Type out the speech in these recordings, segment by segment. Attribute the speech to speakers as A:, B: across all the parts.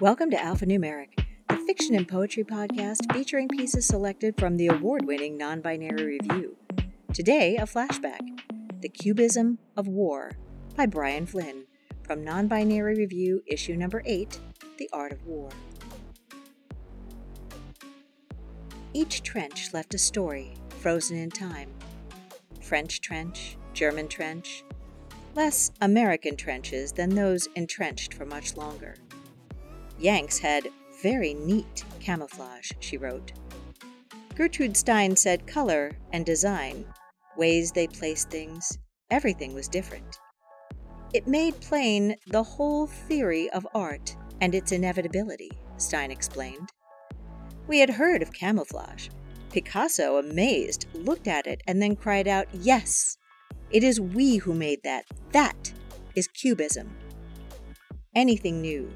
A: Welcome to Alphanumeric, the fiction and poetry podcast featuring pieces selected from the award winning Non Binary Review. Today, a flashback The Cubism of War by Brian Flynn from Non Binary Review, issue number 8 The Art of War. Each trench left a story, frozen in time. French trench, German trench, less American trenches than those entrenched for much longer. Yanks had very neat camouflage, she wrote. Gertrude Stein said color and design, ways they placed things, everything was different. It made plain the whole theory of art and its inevitability, Stein explained. We had heard of camouflage. Picasso, amazed, looked at it and then cried out, Yes! It is we who made that. That is Cubism. Anything new,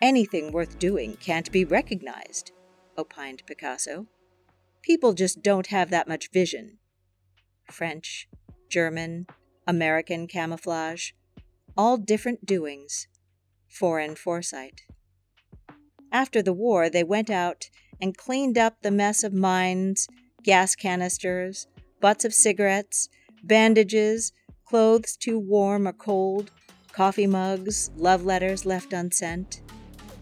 A: Anything worth doing can't be recognized, opined Picasso. People just don't have that much vision. French, German, American camouflage, all different doings, foreign foresight. After the war, they went out and cleaned up the mess of mines, gas canisters, butts of cigarettes, bandages, clothes too warm or cold, coffee mugs, love letters left unsent.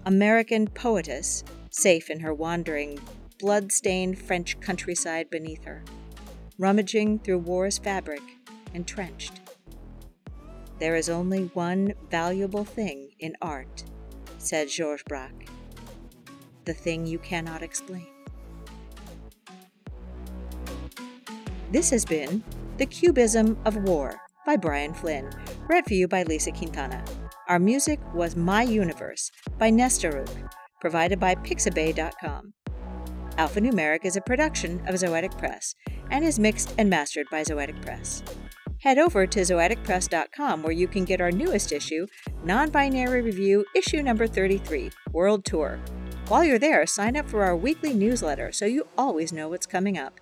A: American poetess, safe in her wandering, blood stained French countryside beneath her, rummaging through war's fabric, entrenched. There is only one valuable thing in art, said Georges Braque the thing you cannot explain. This has been The Cubism of War by Brian Flynn, read for you by Lisa Quintana. Our music was My Universe by Nestoruk, provided by Pixabay.com. Alphanumeric is a production of Zoetic Press and is mixed and mastered by Zoetic Press. Head over to zoeticpress.com where you can get our newest issue, Non Binary Review, issue number 33, World Tour. While you're there, sign up for our weekly newsletter so you always know what's coming up.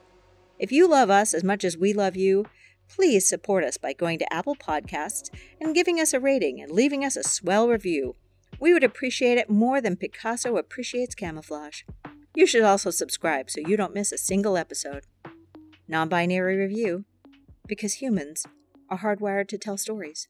A: If you love us as much as we love you, Please support us by going to Apple Podcasts and giving us a rating and leaving us a swell review. We would appreciate it more than Picasso appreciates camouflage. You should also subscribe so you don't miss a single episode. Non binary review, because humans are hardwired to tell stories.